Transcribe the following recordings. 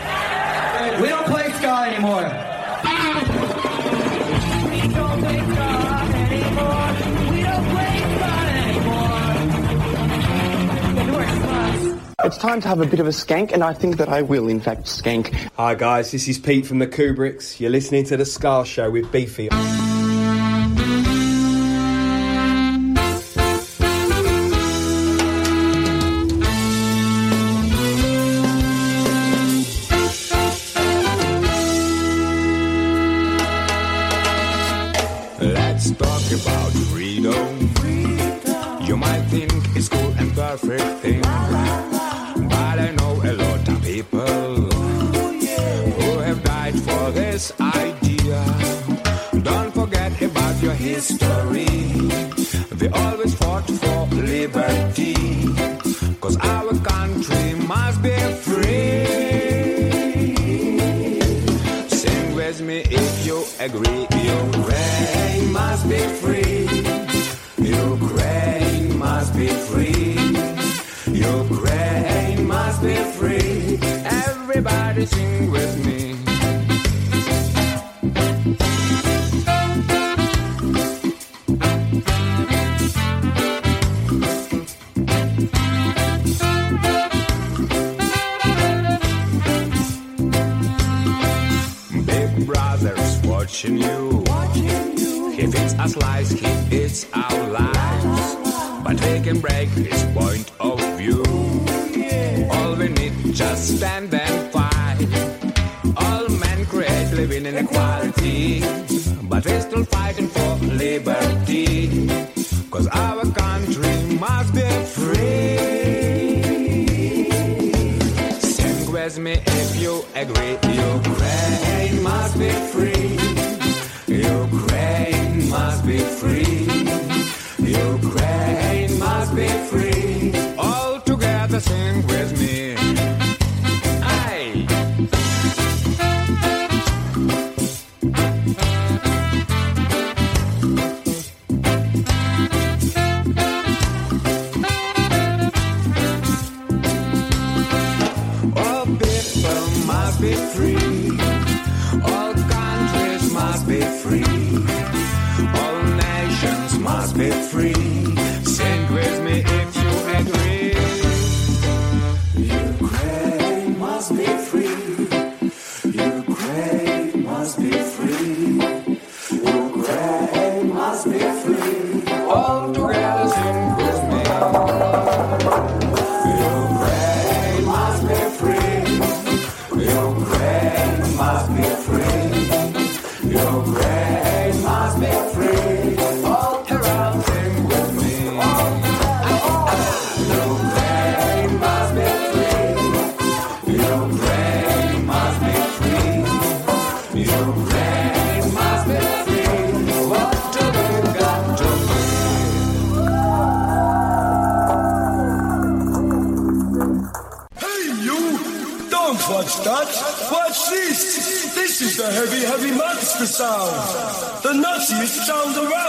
ska? We don't play ska anymore. It's time to have a bit of a skank, and I think that I will, in fact, skank. Hi guys, this is Pete from the Kubricks. You're listening to the Ska Show with Beefy. Perfect thing, but I know a lot of people who have died for this idea. Don't forget about your history. They always fought for liberty, cause our country must be free. Sing with me if you agree. Ukraine must be free. Everybody sing with me. Big brother's watching you. He feeds us lies, he eats nuttiest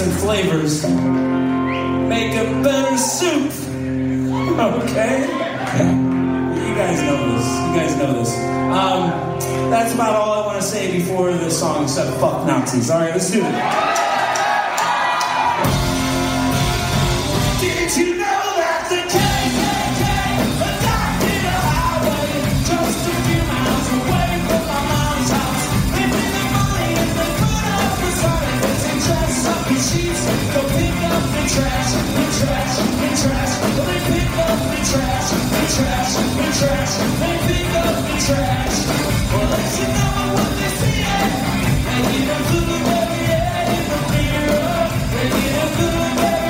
and flavors make a better soup. Okay? You guys know this. You guys know this. Um, that's about all I want to say before the song, except fuck Nazis. All right, let's do it. trash, they trash, they trash, they pick up the trash. Well, they. They in the mirror. They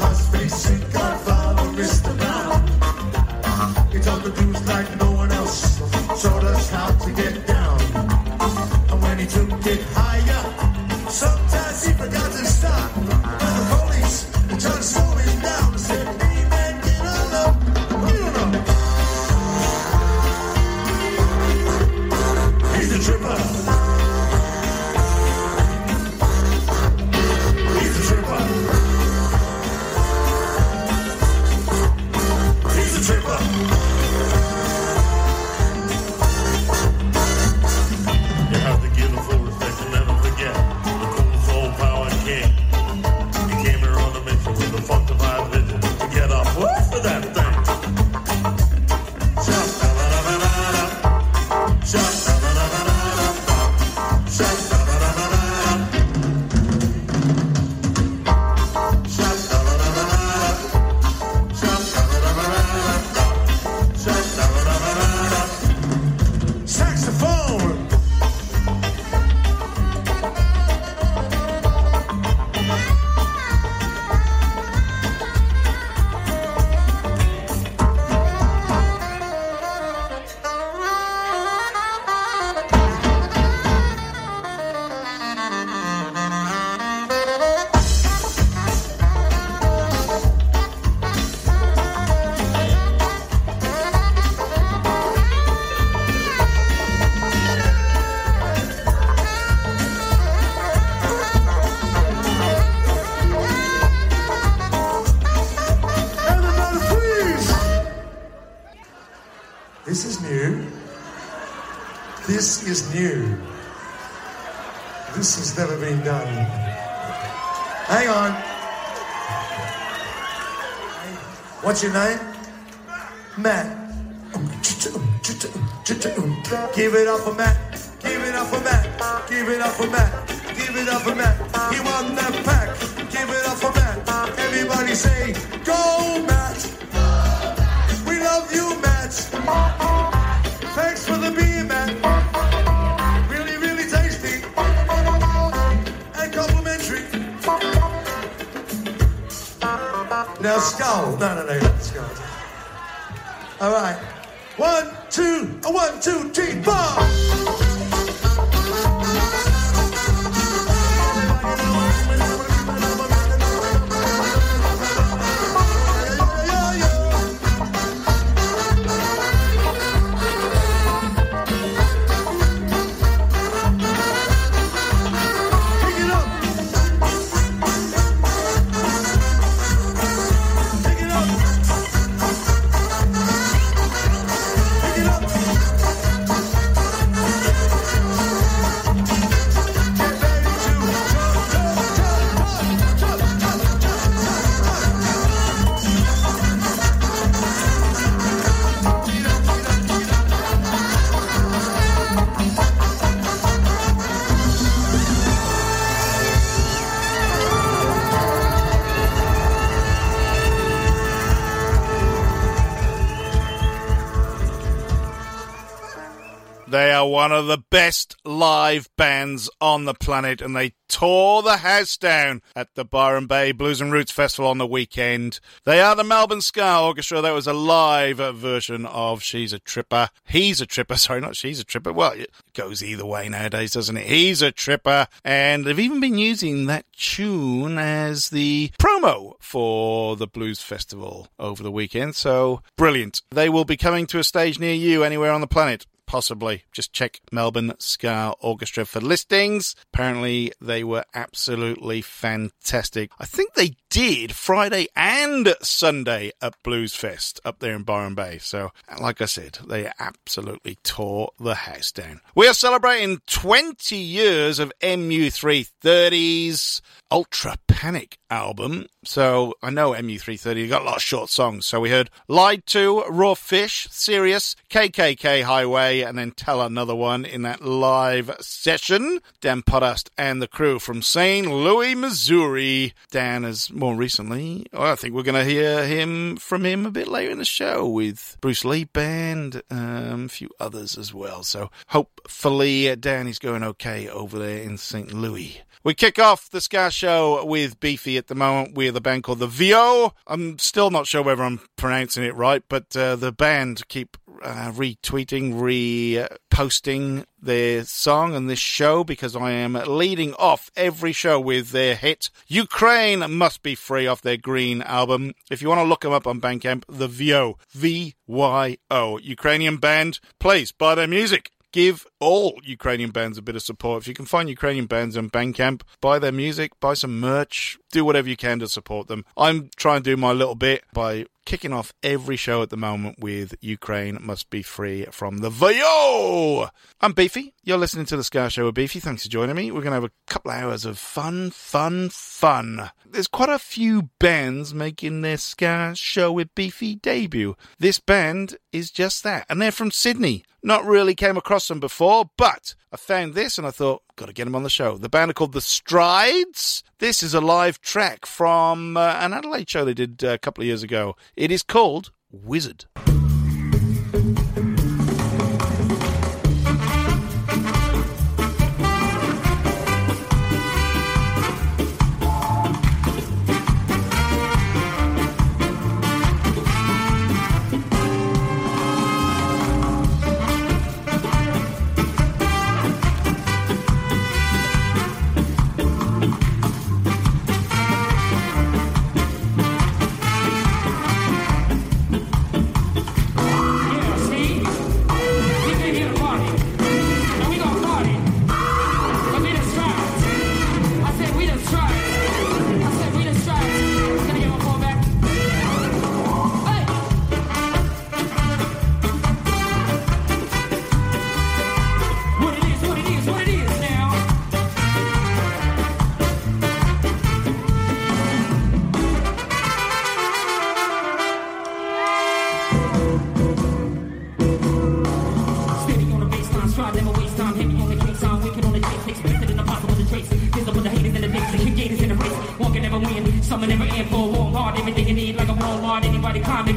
Brother This is new. This has never been done. Hang on. What's your name? Matt. Give it up for Matt. Give it up for Matt. Give it up for Matt. Give it up for Matt. He won that pack. Give it up for Matt. Everybody say, Go, Matt. We love you, Matt. Thanks for the beer, Matt. Now, skull. No, no, no, not skull. All right. One, two, one, two, three, four. They are one of the best live bands on the planet, and they tore the house down at the Byron Bay Blues and Roots Festival on the weekend. They are the Melbourne Ska Orchestra. That was a live version of She's a Tripper. He's a Tripper. Sorry, not She's a Tripper. Well, it goes either way nowadays, doesn't it? He's a Tripper. And they've even been using that tune as the promo for the Blues Festival over the weekend. So brilliant. They will be coming to a stage near you anywhere on the planet possibly. Just check Melbourne Ska Orchestra for listings. Apparently, they were absolutely fantastic. I think they did Friday and Sunday at Blues Fest up there in Byron Bay. So, like I said, they absolutely tore the house down. We are celebrating 20 years of MU330's Ultra Panic album. So I know MU330 got a lot of short songs. So we heard Lied to, Raw Fish, Serious, KKK Highway, and then Tell Another One in that live session. Dan Potthast and the crew from St. Louis, Missouri. Dan has more recently, well, I think we're going to hear him from him a bit later in the show with Bruce Lee Band, um, a few others as well. So hopefully Dan is going okay over there in St. Louis. We kick off the Ska Show with Beefy at the moment. We're the band called the Vyo. I'm still not sure whether I'm pronouncing it right, but uh, the band keep uh, retweeting, reposting their song and this show because I am leading off every show with their hit Ukraine Must Be Free off their Green album. If you want to look them up on Bandcamp, the Vyo, V Y O, Ukrainian band, please buy their music give all Ukrainian bands a bit of support. If you can find Ukrainian bands on Bandcamp, buy their music, buy some merch, do whatever you can to support them. I'm trying to do my little bit by kicking off every show at the moment with Ukraine Must Be Free from the Vyo. I'm Beefy. You're listening to the Ska Show with Beefy. Thanks for joining me. We're going to have a couple hours of fun, fun, fun. There's quite a few bands making their Ska Show with Beefy debut. This band is just that, and they're from Sydney. Not really came across them before, but I found this and I thought, got to get them on the show. The band are called The Strides. This is a live track from uh, an Adelaide show they did uh, a couple of years ago. It is called Wizard. Everybody wanna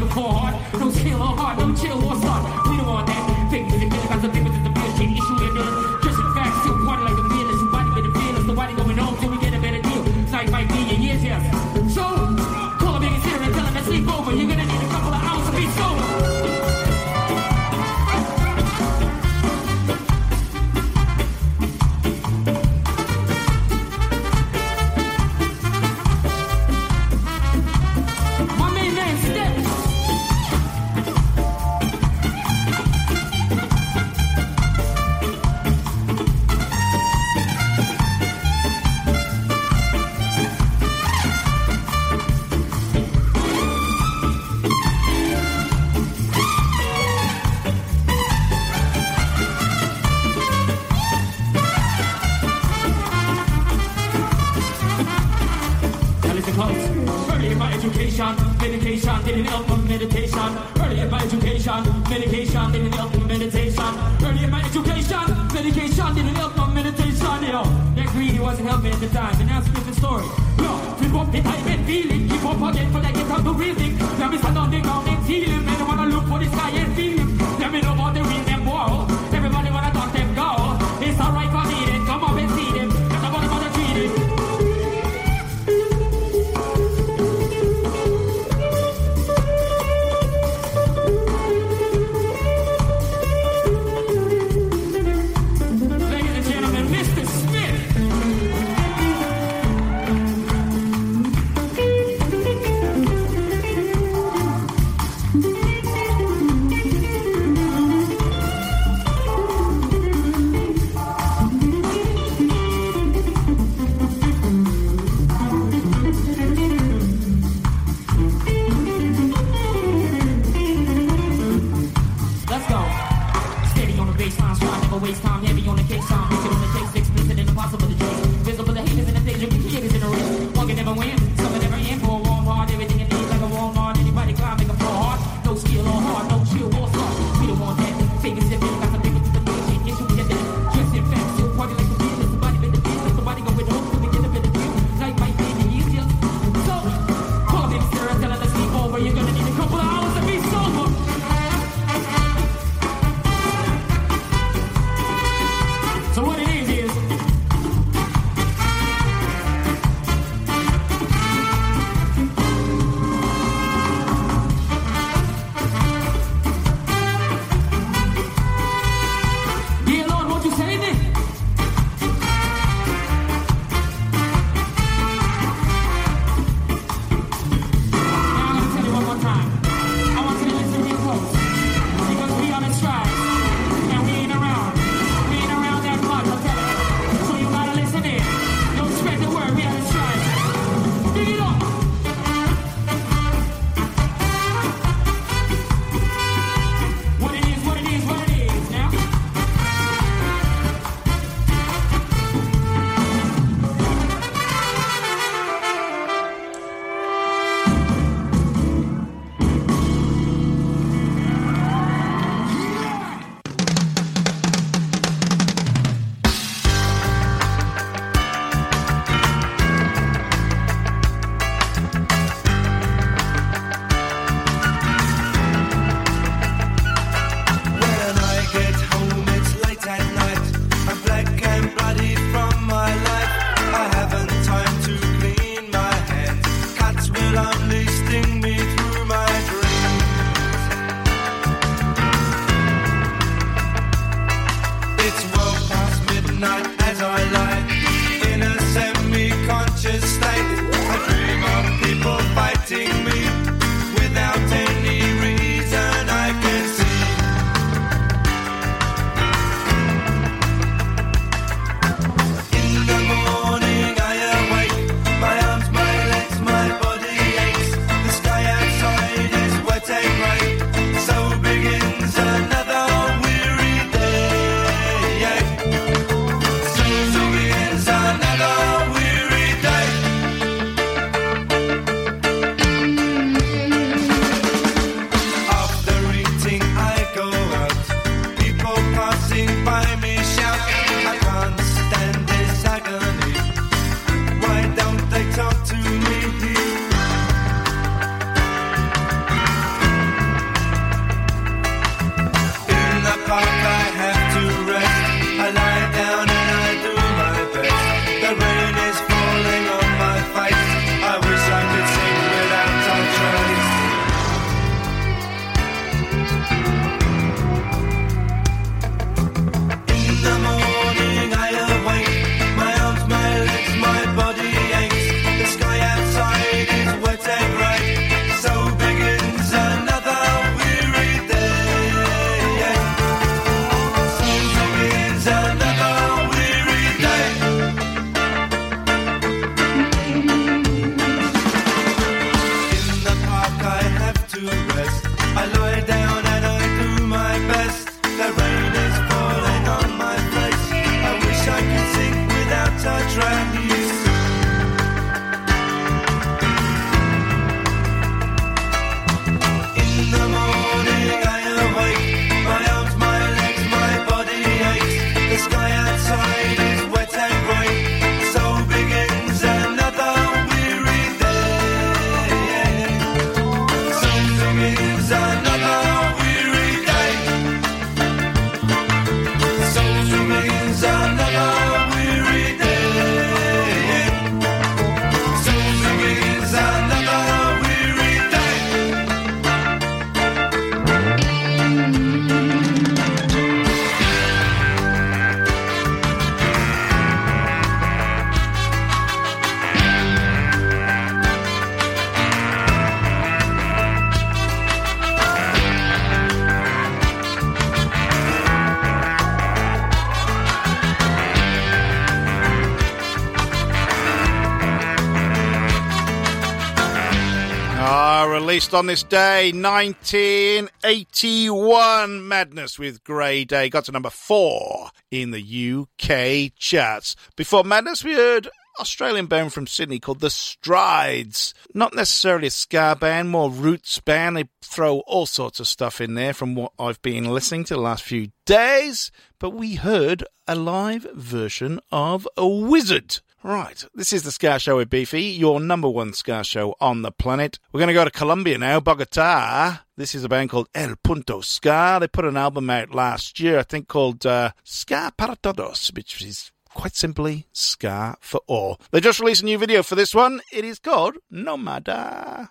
Ah, released on this day, 1981. Madness with Grey Day got to number four in the UK charts. Before Madness, we heard Australian band from Sydney called The Strides. Not necessarily a ska band, more roots band. They throw all sorts of stuff in there from what I've been listening to the last few days. But we heard a live version of A Wizard. Right, this is the Ska Show with Beefy, your number one Ska show on the planet. We're going to go to Colombia now, Bogota. This is a band called El Punto Ska. They put an album out last year, I think called uh, Ska para Todos, which is quite simply Ska for All. They just released a new video for this one. It is called Nomada.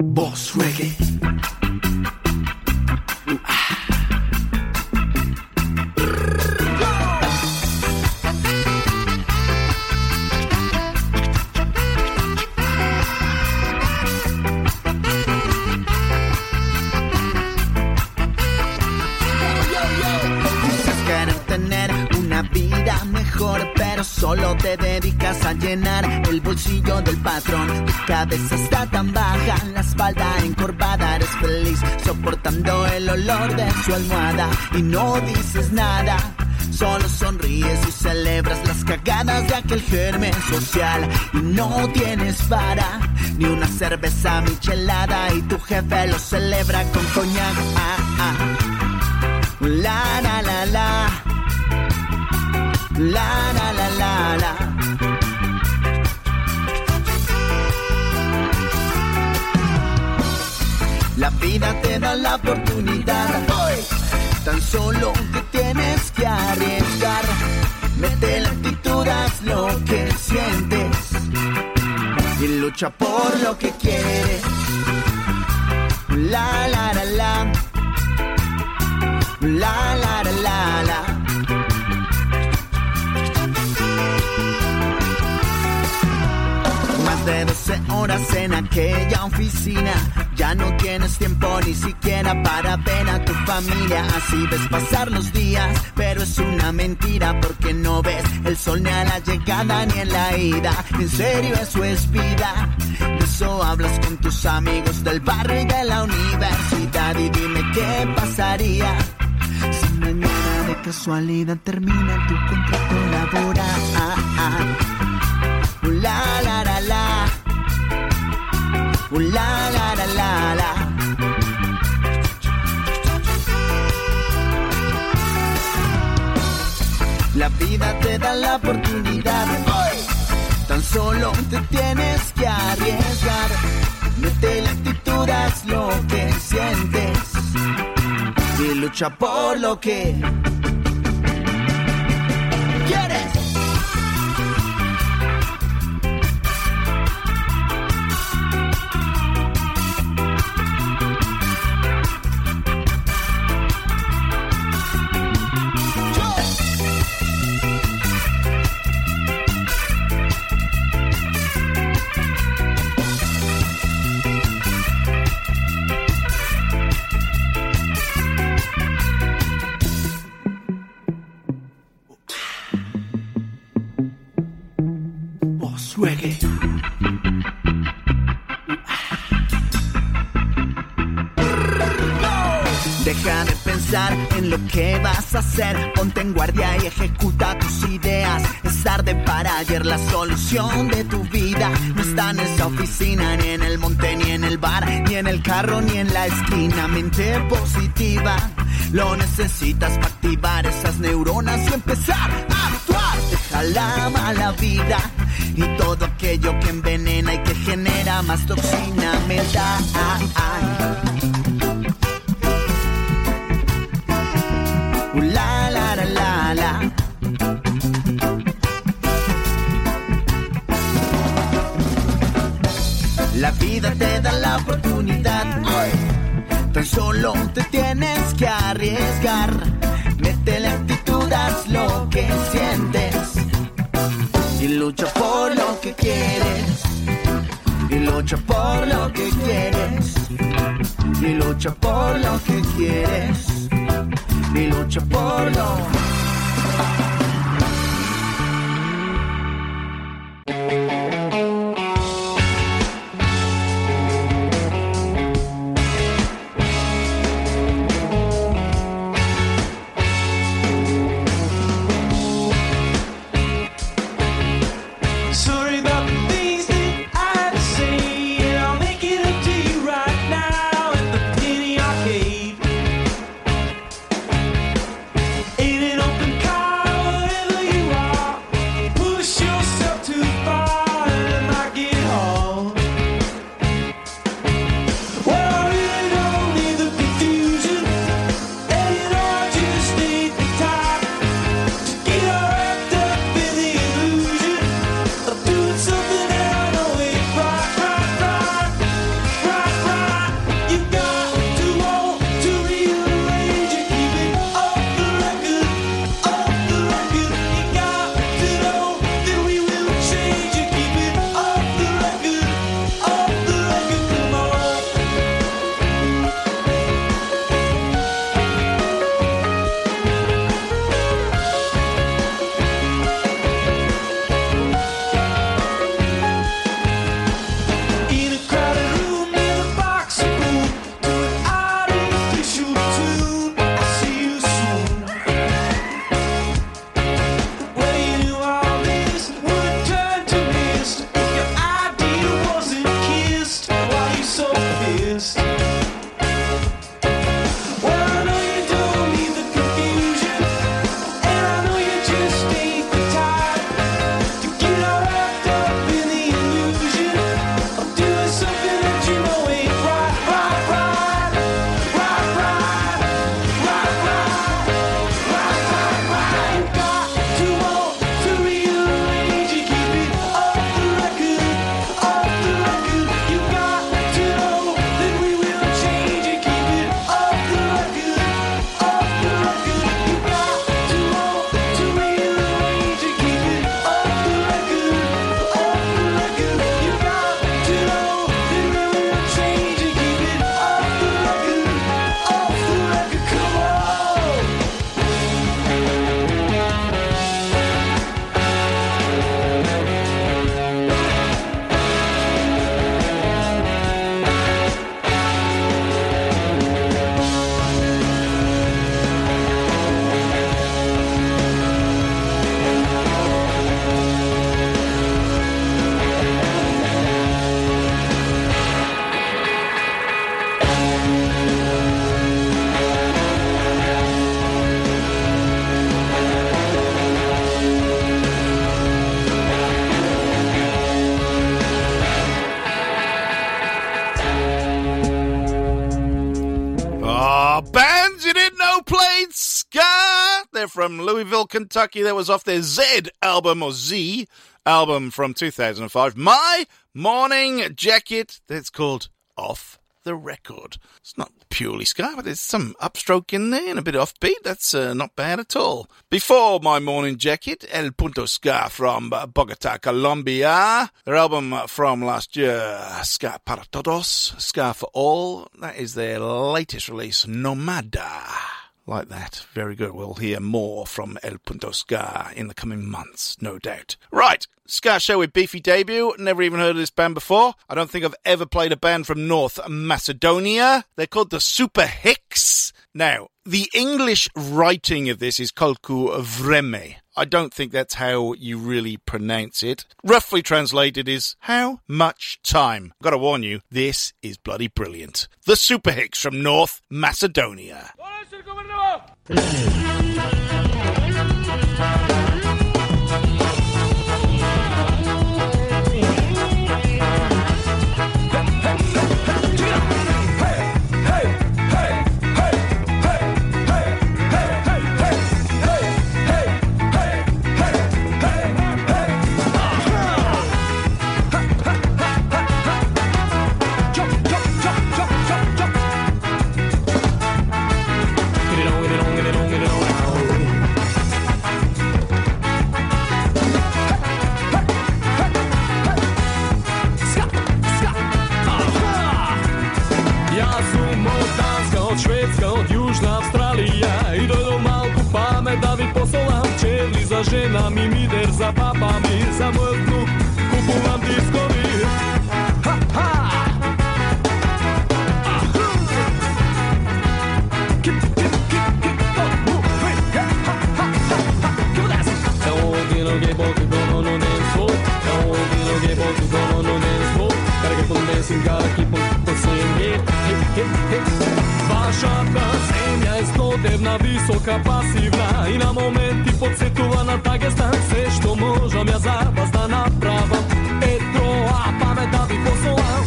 Boss Reggae. Solo te dedicas a llenar el bolsillo del patrón. Tu cabeza está tan baja, la espalda encorvada, eres feliz soportando el olor de su almohada y no dices nada. Solo sonríes y celebras las cagadas de aquel germen social y no tienes para ni una cerveza michelada y tu jefe lo celebra con coñac. Ah, ah. La la la la. La la la la la. La vida te da la oportunidad. Hoy tan solo te tienes que arriesgar. Mete la actitud, haz lo que sientes. Y lucha por lo que quieres. La la la la. La la la la la. 12 horas en aquella oficina. Ya no tienes tiempo ni siquiera para ver a tu familia. Así ves pasar los días, pero es una mentira porque no ves el sol ni a la llegada ni en la ida. En serio, eso es vida. De eso hablas con tus amigos del barrio y de la universidad. Y dime qué pasaría si mañana de casualidad termina tu contrato laboral. La la la la. Uh, La la la la la. La vida te da la oportunidad. Tan solo te tienes que arriesgar. Mete la actitud, lo que sientes y lucha por lo que quieres. Que vas a hacer. Ponte en guardia y ejecuta tus ideas. Es tarde para ayer la solución de tu vida. No está en esa oficina, ni en el monte, ni en el bar, ni en el carro, ni en la esquina. Mente positiva. Lo necesitas para activar esas neuronas y empezar a actuar. Deja la mala vida y todo aquello que envenena y que genera más toxina mental. Vida te da la oportunidad. Tan solo te tienes que arriesgar. Mete la actitud, haz lo que sientes. Y lucha por lo que quieres. Y lucha por lo que quieres. Y lucha por lo que quieres. Y lucha por lo Kentucky. That was off their Z album or Z album from 2005. My Morning Jacket. That's called Off the Record. It's not purely ska, but there's some upstroke in there and a bit offbeat. That's uh, not bad at all. Before My Morning Jacket, El Punto Ska from uh, Bogota, Colombia. Their album from last year, Ska para Todos, Ska for All. That is their latest release, Nomada. Like that. Very good. We'll hear more from El Punto in the coming months, no doubt. Right. Ska Show with Beefy debut. Never even heard of this band before. I don't think I've ever played a band from North Macedonia. They're called the Superhiks. Now, the English writing of this is Kolku Vreme. I don't think that's how you really pronounce it. Roughly translated is how much time. Gotta warn you, this is bloody brilliant. The Superhiks from North Macedonia. Thank you. ženami mider za babami Za moj vnuk kupuvam diskovi Ha ha! Get both gonna keep on dancing, gotta нашата земја е злодевна, висока, пасивна и на моменти подсетува на тагестан, да се што можам ја за вас да направам. Е троа памет да ви посолам.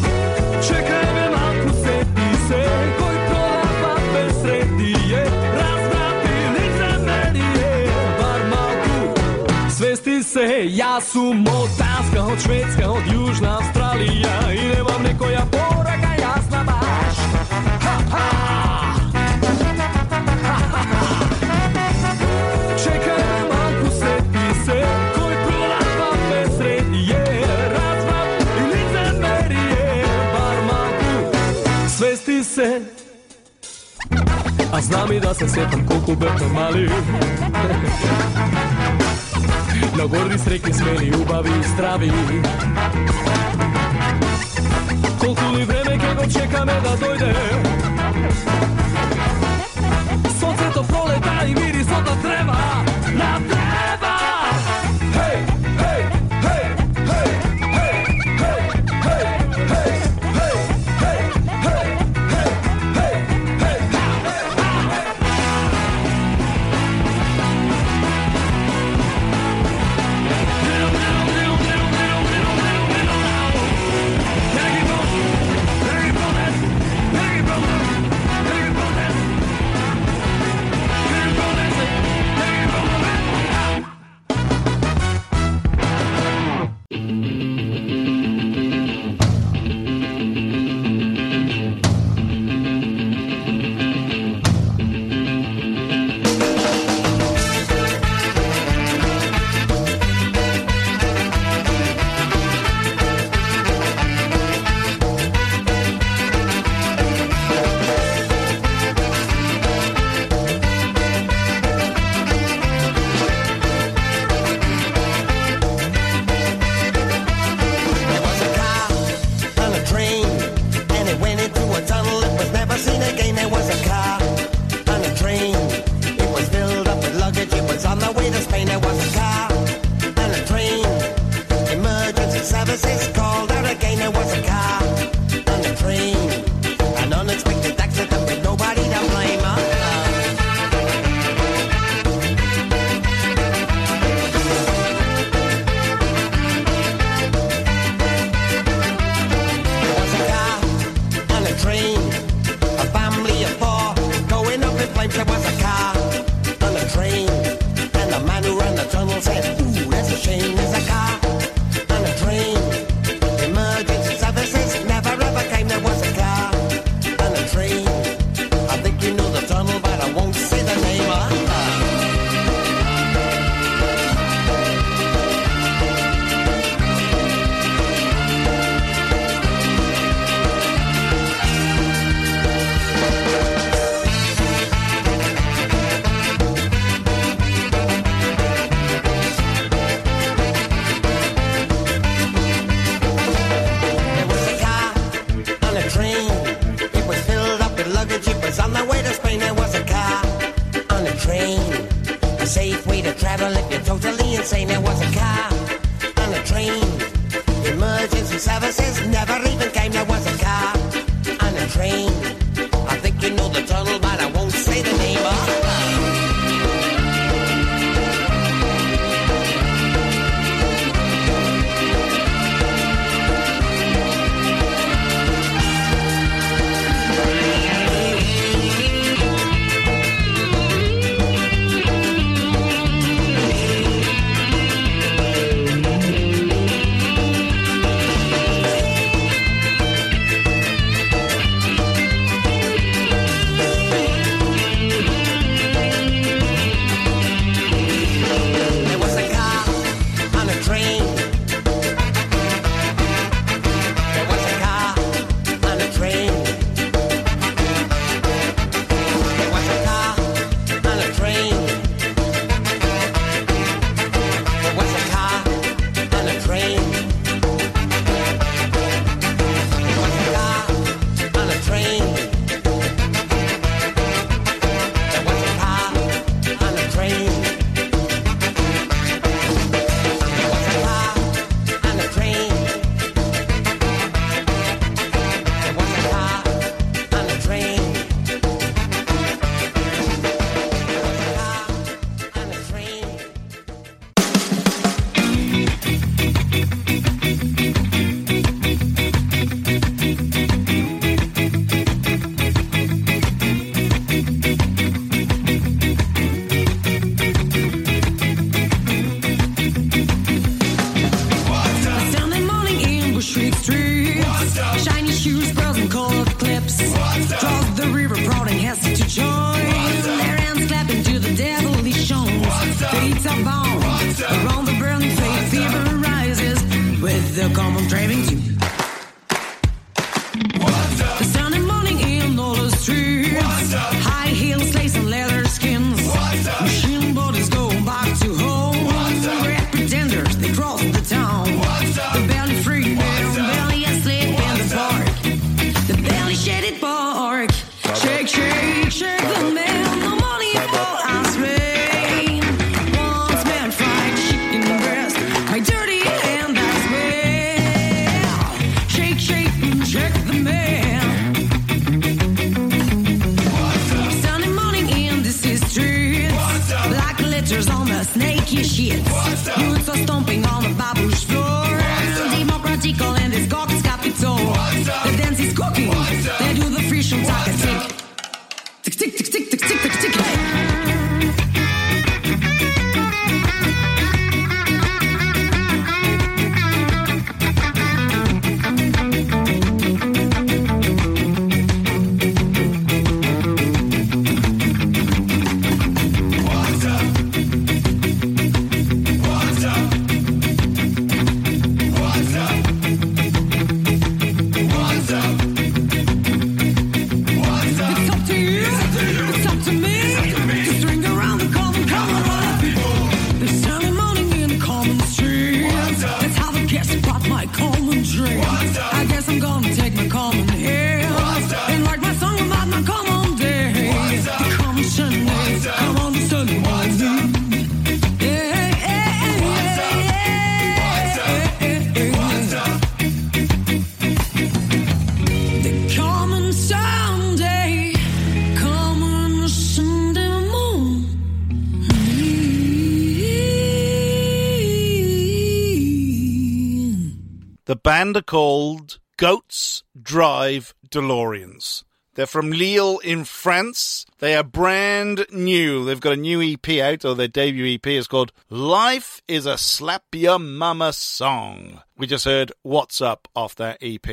Чекај ме малку сети се, кој пролапа без среди е, разврати лицемерие, бар малку. Свести се, јас сум од Данска, од Шведска, од Јужна Австралија и немам некоја порака јасна баш. Ha ha! Znam i da se sjetam koliko beto mali. Na gordi srekni smeli ljubavi i stravi Koliko li vreme kako čeka me da dojde? Sunce to proleta i miris od na stop. The band are called Goats Drive DeLoreans. They're from Lille in France. They are brand new. They've got a new EP out, or their debut EP is called Life is a Slap Your Mama Song. We just heard What's Up off that EP.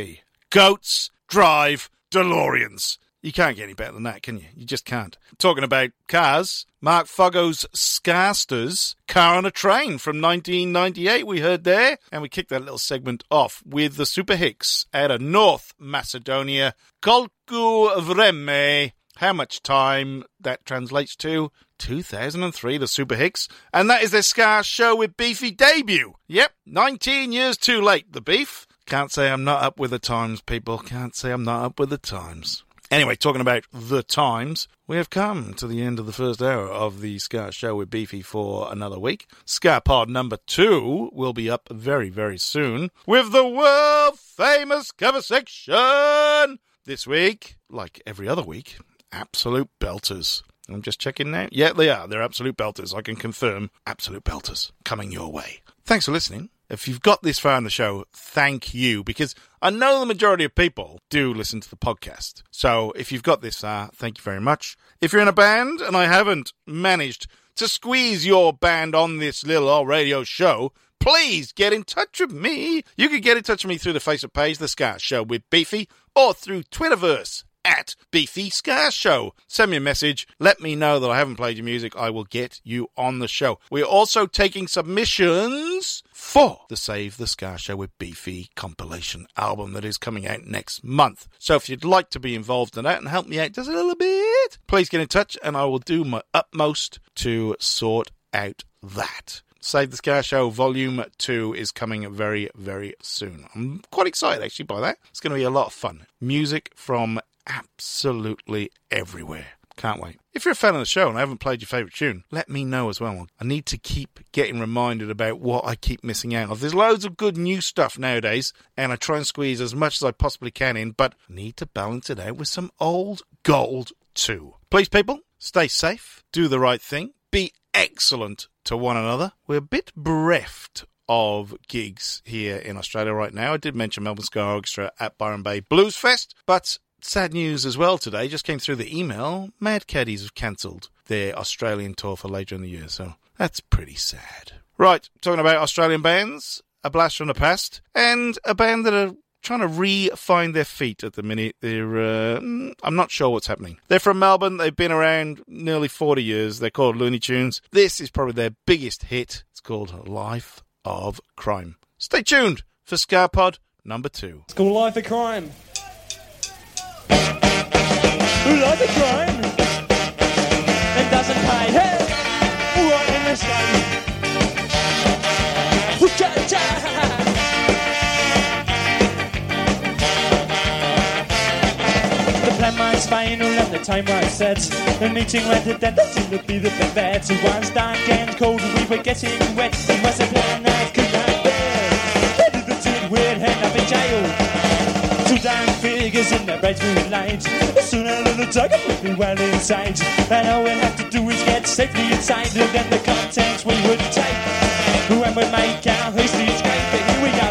Goats Drive DeLoreans. You can't get any better than that, can you? You just can't. Talking about cars, Mark Foggo's Skasters Car on a Train from 1998, we heard there. And we kicked that little segment off with the Superhiks out of North Macedonia, Kolku Vreme. How much time that translates to? 2003, the Superhiks. And that is their Ska Show with Beefy debut. Yep, 19 years too late, the Beef. Can't say I'm not up with the times, people. Can't say I'm not up with the times. Anyway, talking about the times, we have come to the end of the first hour of the Ska Show with Beefy for another week. Ska Pod number two will be up very, very soon with the world famous cover section. This week, like every other week, absolute belters. I'm just checking now. Yeah, they are. They're absolute belters. I can confirm absolute belters coming your way. Thanks for listening. If you've got this far in the show, thank you because I know the majority of people do listen to the podcast. So if you've got this far, thank you very much. If you're in a band and I haven't managed to squeeze your band on this little old radio show, please get in touch with me. You can get in touch with me through the Facebook page, The Ska Show with Beefy, or through Twitterverse at Beefy Ska Show. Send me a message. Let me know that I haven't played your music. I will get you on the show. We're also taking submissions for the Save the Ska Show with Beefy compilation album that is coming out next month. So if you'd like to be involved in that and help me out just a little bit, please get in touch and I will do my utmost to sort out that. Save the Ska Show Volume 2 is coming very, very soon. I'm quite excited actually by that. It's going to be a lot of fun. Music from absolutely everywhere. Can't wait. If you're a fan of the show and I haven't played your favourite tune, let me know as well. I need to keep getting reminded about what I keep missing out of. There's loads of good new stuff nowadays, and I try and squeeze as much as I possibly can in, but need to balance it out with some old gold too. Please, people, stay safe, do the right thing, be excellent to one another. We're a bit bereft of gigs here in Australia right now. I did mention Melbourne Ska Orchestra at Byron Bay Blues Fest, but sad news as well today. Just came through the email. Mad Caddies have cancelled their Australian tour for later in the year, so that's pretty sad. Right, talking about Australian bands, a blast from the past, and a band that are trying to re-find their feet at the minute. They're, uh, mm, I'm not sure what's happening. They're from Melbourne. They've been around nearly 40 years. They're called Loonee Tunes. This is probably their biggest hit. It's called Life of Crime. Stay tuned for SkaPod number two. It's called Life of Crime. It doesn't. Hey! In. Cha-cha! The plan was final and the time was set. The meeting went to that seemed to be the best. It was dark and cold, we were getting wet. It was a plan that could not bear. Headed the tin we'd end up in jail. Figures in the bright moonlight. Soon a little dog would be well inside. And all we'd have to do is get safely inside. And then the contents we would take. When we make our hasty escape, but here we go.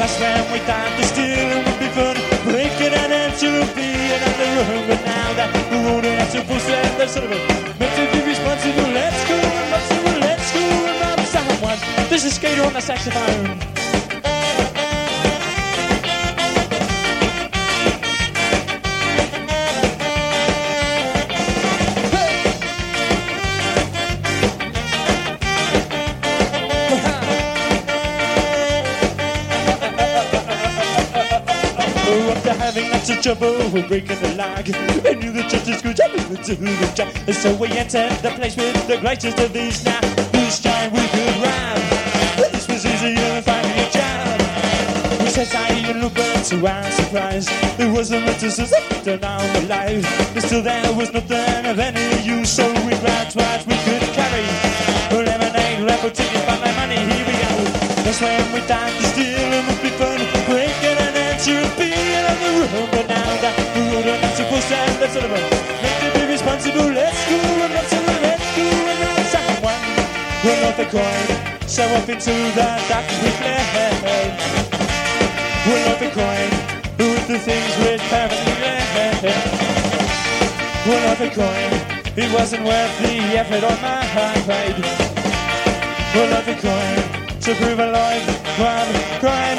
Last time we thought the steal and would be fun. Breaking an answer would be another room. But now that we're and supposed to have the sort of meant to be responsible. Let's go and rob someone. Let's go and rob someone. This is skater on the saxophone. Trouble with breaking the log, I knew the justice could jump in to the job. And so we entered the place with the greatest of these now. This time we could rhyme. But This was easier than finding a job. We said I and look but to our surprise. It wasn't meant to sustain our lives. But still there was nothing of any use, so we grabbed what we could carry. Lemonade, rebel ticket, but my money, here we go. That's when we thought the steal it would be fun. Breaking an answer we're not that sort of a make to be responsible. Let's go and let's go and someone. Run off the coin, show up into the dark we play. Run off the coin, with the things perfectly Run off the coin, it wasn't worth the effort on my. Run off the coin to prove a life crime, crime